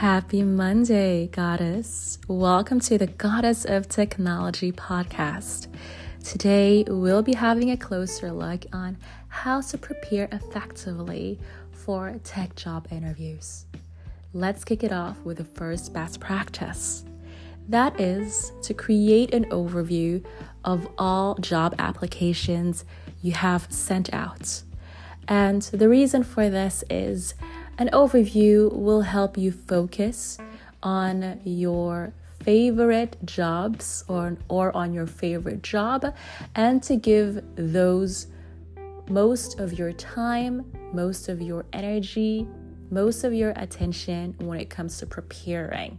Happy Monday, Goddess. Welcome to the Goddess of Technology podcast. Today, we'll be having a closer look on how to prepare effectively for tech job interviews. Let's kick it off with the first best practice. That is to create an overview of all job applications you have sent out. And the reason for this is an overview will help you focus on your favorite jobs or, or on your favorite job and to give those most of your time, most of your energy, most of your attention when it comes to preparing.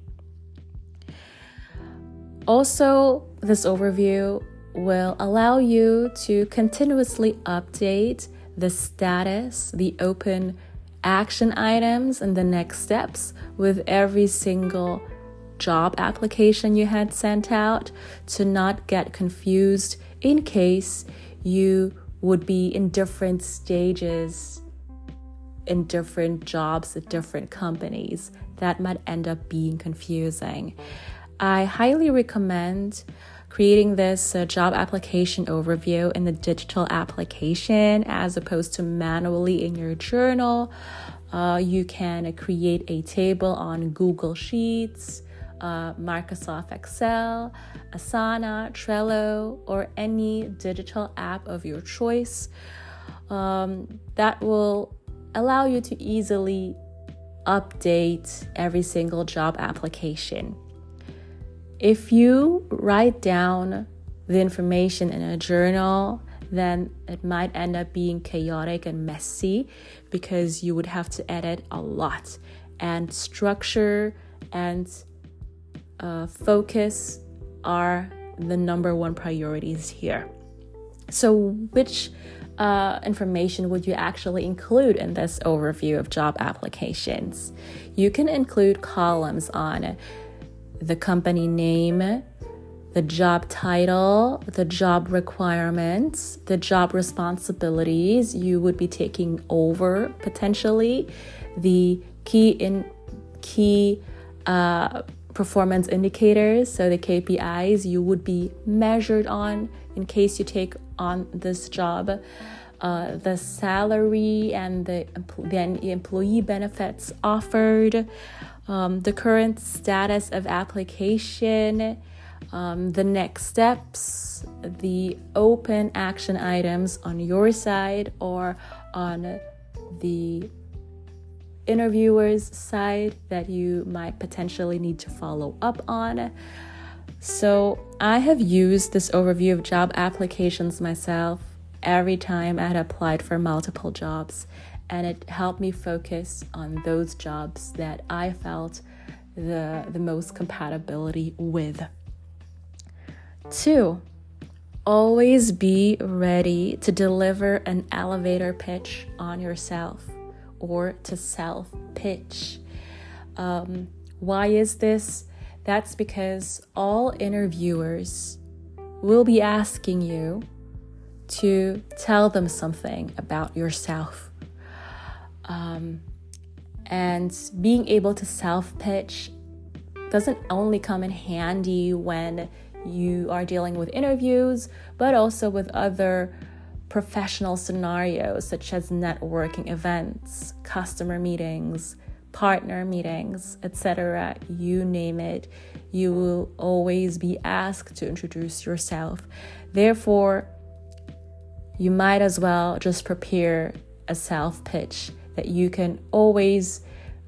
Also, this overview will allow you to continuously update the status, the open action items and the next steps with every single job application you had sent out to not get confused in case you would be in different stages in different jobs at different companies that might end up being confusing. I highly recommend creating this uh, job application overview in the digital application as opposed to manually in your journal. Uh, you can create a table on Google Sheets, uh, Microsoft Excel, Asana, Trello, or any digital app of your choice. Um, that will allow you to easily update every single job application. If you write down the information in a journal, then it might end up being chaotic and messy because you would have to edit a lot. And structure and uh, focus are the number one priorities here. So, which uh, information would you actually include in this overview of job applications? You can include columns on the company name, the job title, the job requirements, the job responsibilities you would be taking over potentially, the key in key uh, performance indicators, so the KPIs you would be measured on in case you take on this job. Uh, the salary and the, the employee benefits offered, um, the current status of application, um, the next steps, the open action items on your side or on the interviewer's side that you might potentially need to follow up on. So, I have used this overview of job applications myself every time I had applied for multiple jobs and it helped me focus on those jobs that I felt the, the most compatibility with. Two, always be ready to deliver an elevator pitch on yourself or to self pitch. Um, why is this? That's because all interviewers will be asking you to tell them something about yourself um, and being able to self pitch doesn't only come in handy when you are dealing with interviews, but also with other professional scenarios such as networking events, customer meetings, partner meetings, etc. You name it, you will always be asked to introduce yourself. Therefore, you might as well just prepare a self pitch that you can always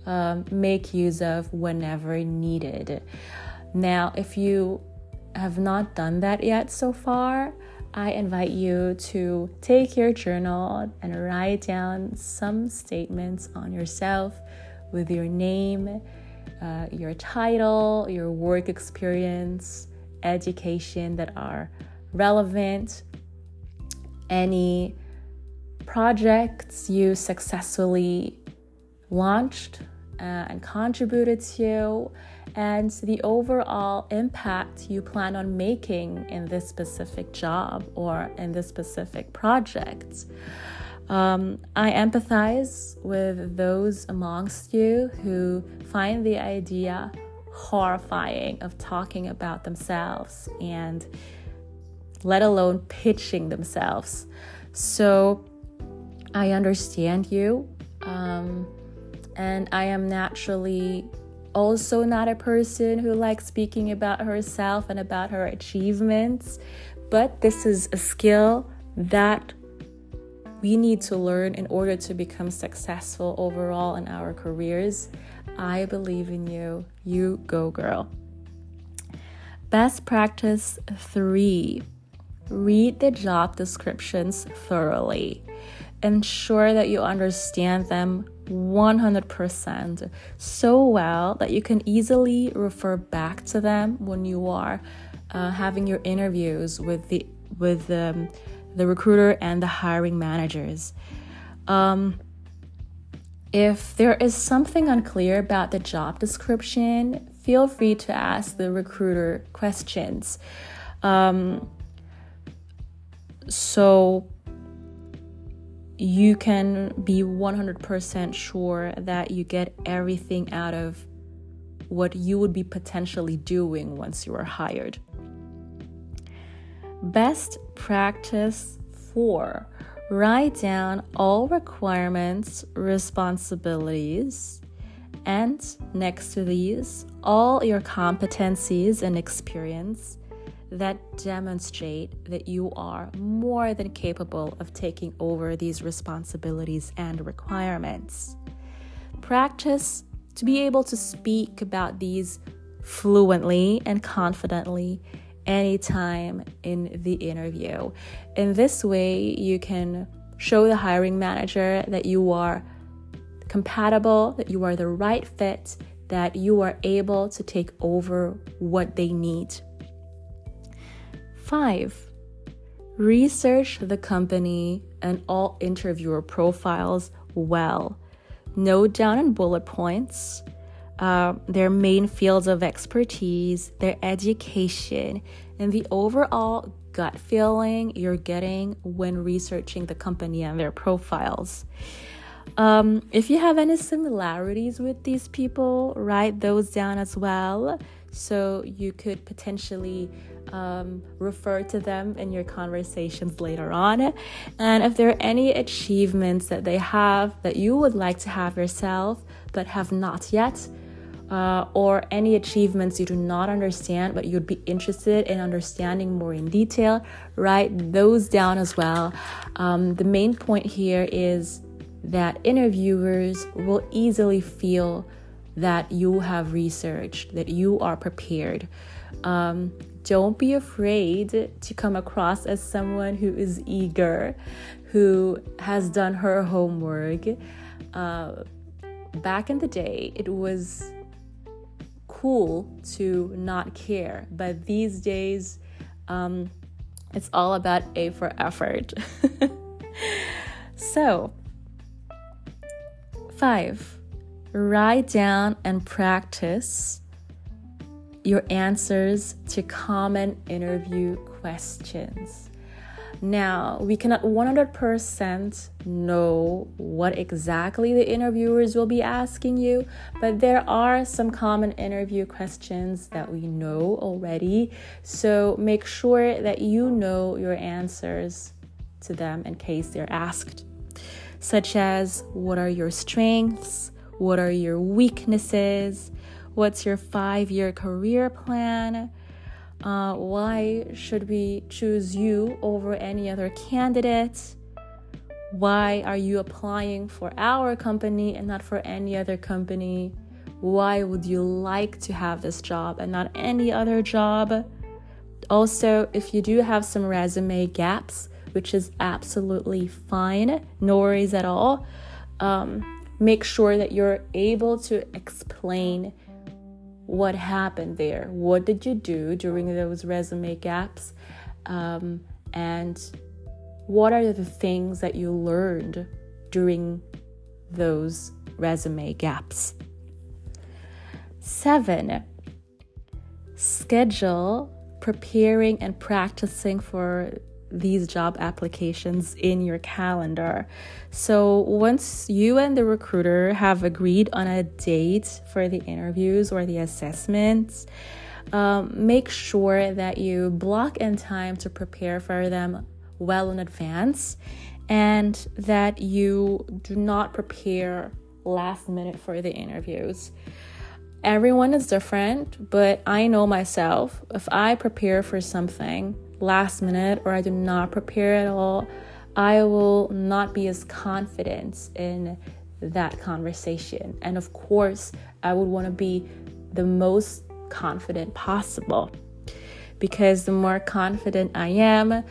um, make use of whenever needed. Now, if you have not done that yet so far, I invite you to take your journal and write down some statements on yourself with your name, uh, your title, your work experience, education that are relevant, any projects you successfully launched uh, and contributed to, and the overall impact you plan on making in this specific job or in this specific project. Um, I empathize with those amongst you who find the idea horrifying of talking about themselves and let alone pitching themselves. So I understand you. Um, and I am naturally also not a person who likes speaking about herself and about her achievements. But this is a skill that we need to learn in order to become successful overall in our careers. I believe in you. You go, girl. Best practice three read the job descriptions thoroughly. Ensure that you understand them 100% so well that you can easily refer back to them when you are uh, having your interviews with the with um, the recruiter and the hiring managers. Um, if there is something unclear about the job description, feel free to ask the recruiter questions. Um, so you can be 100% sure that you get everything out of what you would be potentially doing once you are hired. Best practice four write down all requirements, responsibilities, and next to these, all your competencies and experience that demonstrate that you are more than capable of taking over these responsibilities and requirements. Practice to be able to speak about these fluently and confidently anytime in the interview. In this way, you can show the hiring manager that you are compatible, that you are the right fit, that you are able to take over what they need. Five, research the company and all interviewer profiles well. Note down in bullet points uh, their main fields of expertise, their education, and the overall gut feeling you're getting when researching the company and their profiles. Um, if you have any similarities with these people, write those down as well so you could potentially um, refer to them in your conversations later on. And if there are any achievements that they have that you would like to have yourself but have not yet, uh, or any achievements you do not understand but you'd be interested in understanding more in detail, write those down as well. Um, the main point here is that interviewers will easily feel that you have researched, that you are prepared. Um, don't be afraid to come across as someone who is eager, who has done her homework. Uh, back in the day, it was cool to not care, but these days, um, it's all about A for effort. so, five, write down and practice your answers to common interview questions. Now, we cannot 100% know what exactly the interviewers will be asking you, but there are some common interview questions that we know already. So make sure that you know your answers to them in case they're asked, such as what are your strengths? What are your weaknesses? What's your five year career plan? Uh, why should we choose you over any other candidate? Why are you applying for our company and not for any other company? Why would you like to have this job and not any other job? Also, if you do have some resume gaps, which is absolutely fine, no worries at all, um, make sure that you're able to explain what happened there. What did you do during those resume gaps? Um, and what are the things that you learned during those resume gaps? Seven, schedule preparing and practicing for these job applications in your calendar. So once you and the recruiter have agreed on a date for the interviews or the assessments, um, make sure that you block in time to prepare for them well in advance and that you do not prepare last minute for the interviews. Everyone is different, but I know myself. If I prepare for something last minute or I do not prepare at all, I will not be as confident in that conversation. And of course, I would want to be the most confident possible. Because the more confident I am,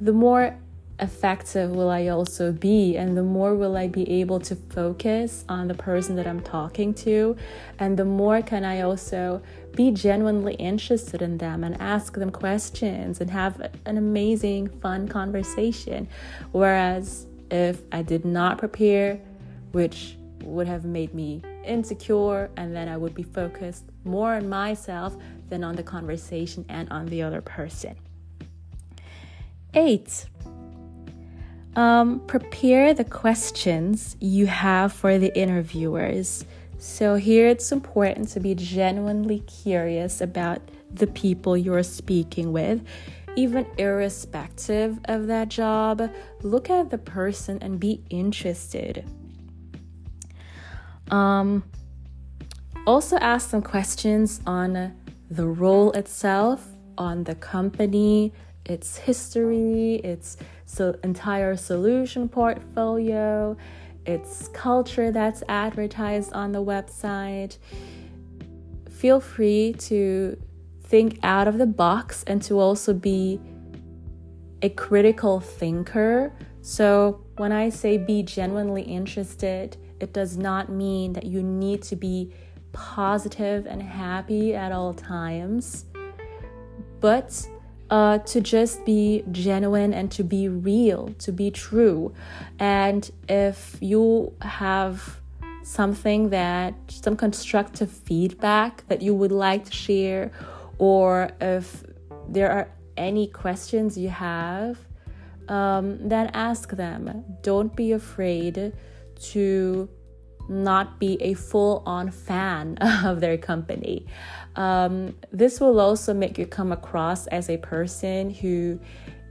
the more effective will I also be, and the more will I be able to focus on the person that I'm talking to, and the more can I also be genuinely interested in them and ask them questions and have an amazing, fun conversation. Whereas if I did not prepare, which would have made me insecure, and then I would be focused more on myself than on the conversation and on the other person. Eight, um, prepare the questions you have for the interviewers. So, here it's important to be genuinely curious about the people you're speaking with, even irrespective of that job. Look at the person and be interested. Um, also, ask some questions on the role itself, on the company, its history, its so entire solution portfolio, its culture that's advertised on the website. Feel free to think out of the box and to also be a critical thinker. So, when I say be genuinely interested, it does not mean that you need to be positive and happy at all times, but uh, to just be genuine and to be real, to be true. And if you have something that, some constructive feedback that you would like to share, or if there are any questions you have, um, then ask them. Don't be afraid to not be a full on fan of their company. Um, this will also make you come across as a person who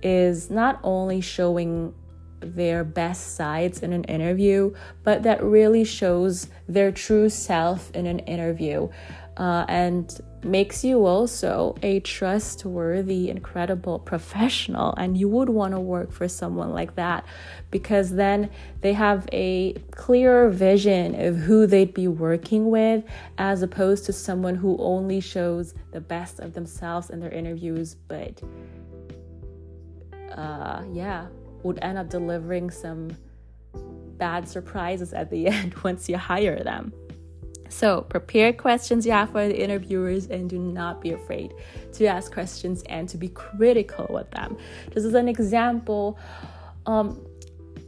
is not only showing their best sides in an interview, but that really shows their true self in an interview uh, and makes you also a trustworthy, incredible professional. And you would want to work for someone like that because then they have a clearer vision of who they'd be working with as opposed to someone who only shows the best of themselves in their interviews, but uh, yeah, would end up delivering some bad surprises at the end once you hire them. So, prepare questions you have for the interviewers and do not be afraid to ask questions and to be critical with them. Just as an example, um,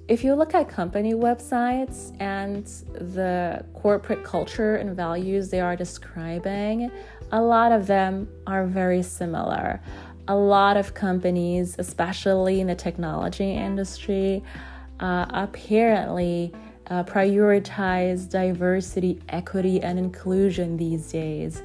if you look at company websites and the corporate culture and values they are describing, a lot of them are very similar. A lot of companies, especially in the technology industry, uh, apparently uh, prioritize diversity, equity, and inclusion these days.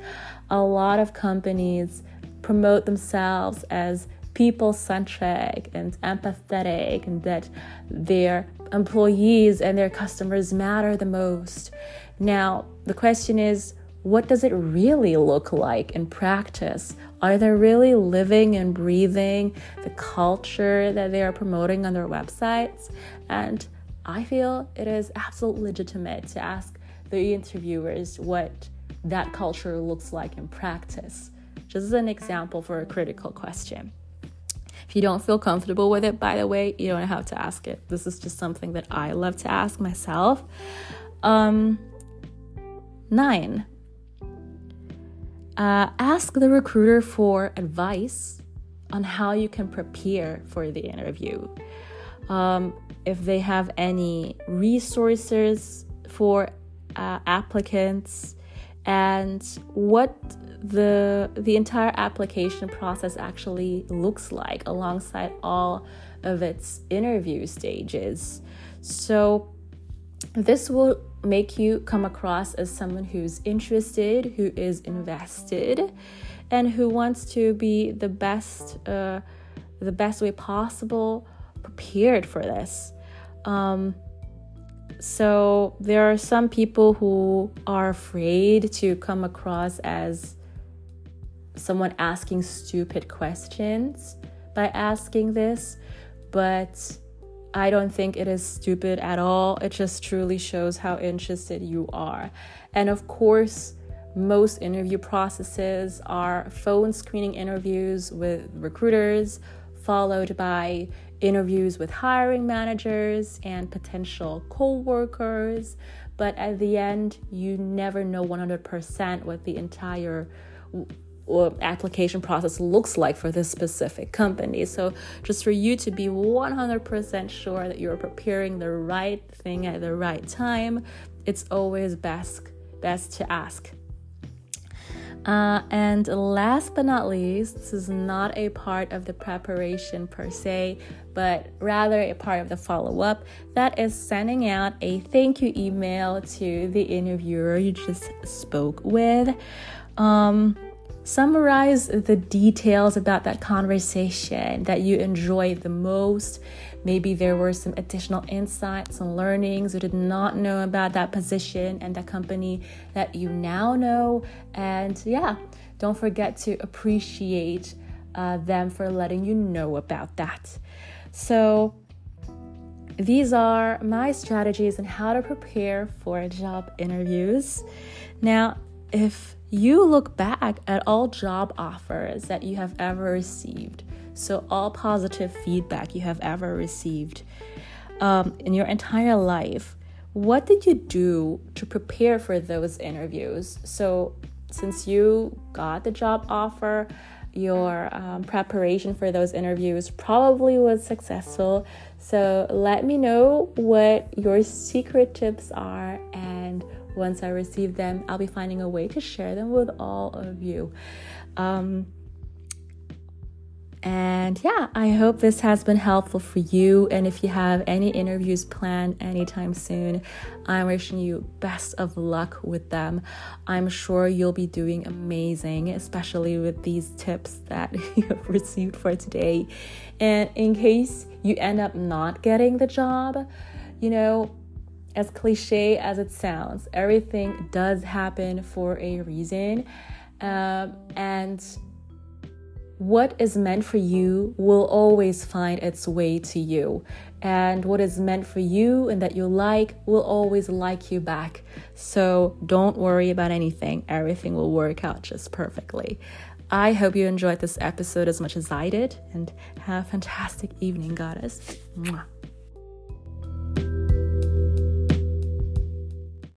A lot of companies promote themselves as people centric and empathetic, and that their employees and their customers matter the most. Now, the question is, what does it really look like in practice? Are they really living and breathing the culture that they are promoting on their websites? And I feel it is absolutely legitimate to ask the interviewers what that culture looks like in practice. Just as an example for a critical question. If you don't feel comfortable with it, by the way, you don't have to ask it. This is just something that I love to ask myself. Um, nine, uh, ask the recruiter for advice on how you can prepare for the interview um, if they have any resources for uh, applicants and what the the entire application process actually looks like alongside all of its interview stages. So this will make you come across as someone who's interested, who is invested, and who wants to be the best, uh, the best way possible prepared for this. Um, so there are some people who are afraid to come across as someone asking stupid questions by asking this, but I don't think it is stupid at all. It just truly shows how interested you are. And of course, most interview processes are phone screening interviews with recruiters, followed by interviews with hiring managers and potential co workers. But at the end, you never know 100% what the entire application process looks like for this specific company. So, just for you to be 100% sure that you're preparing the right thing at the right time, it's always best best to ask. Uh, and last but not least, this is not a part of the preparation per se, but rather a part of the follow up. That is sending out a thank you email to the interviewer you just spoke with. Um, Summarize the details about that conversation that you enjoyed the most. Maybe there were some additional insights and learnings you did not know about that position and that company that you now know. And yeah, don't forget to appreciate uh, them for letting you know about that. So, these are my strategies on how to prepare for job interviews. Now, if you look back at all job offers that you have ever received, so all positive feedback you have ever received um, in your entire life, what did you do to prepare for those interviews? So, since you got the job offer, your um, preparation for those interviews probably was successful. So, let me know what your secret tips are and once I receive them, I'll be finding a way to share them with all of you. Um, and yeah, I hope this has been helpful for you. And if you have any interviews planned anytime soon, I'm wishing you best of luck with them. I'm sure you'll be doing amazing, especially with these tips that you have received for today. And in case you end up not getting the job, you know, as cliche as it sounds, everything does happen for a reason. Um, and what is meant for you will always find its way to you. And what is meant for you and that you like will always like you back. So don't worry about anything, everything will work out just perfectly. I hope you enjoyed this episode as much as I did, and have a fantastic evening, goddess. Mwah.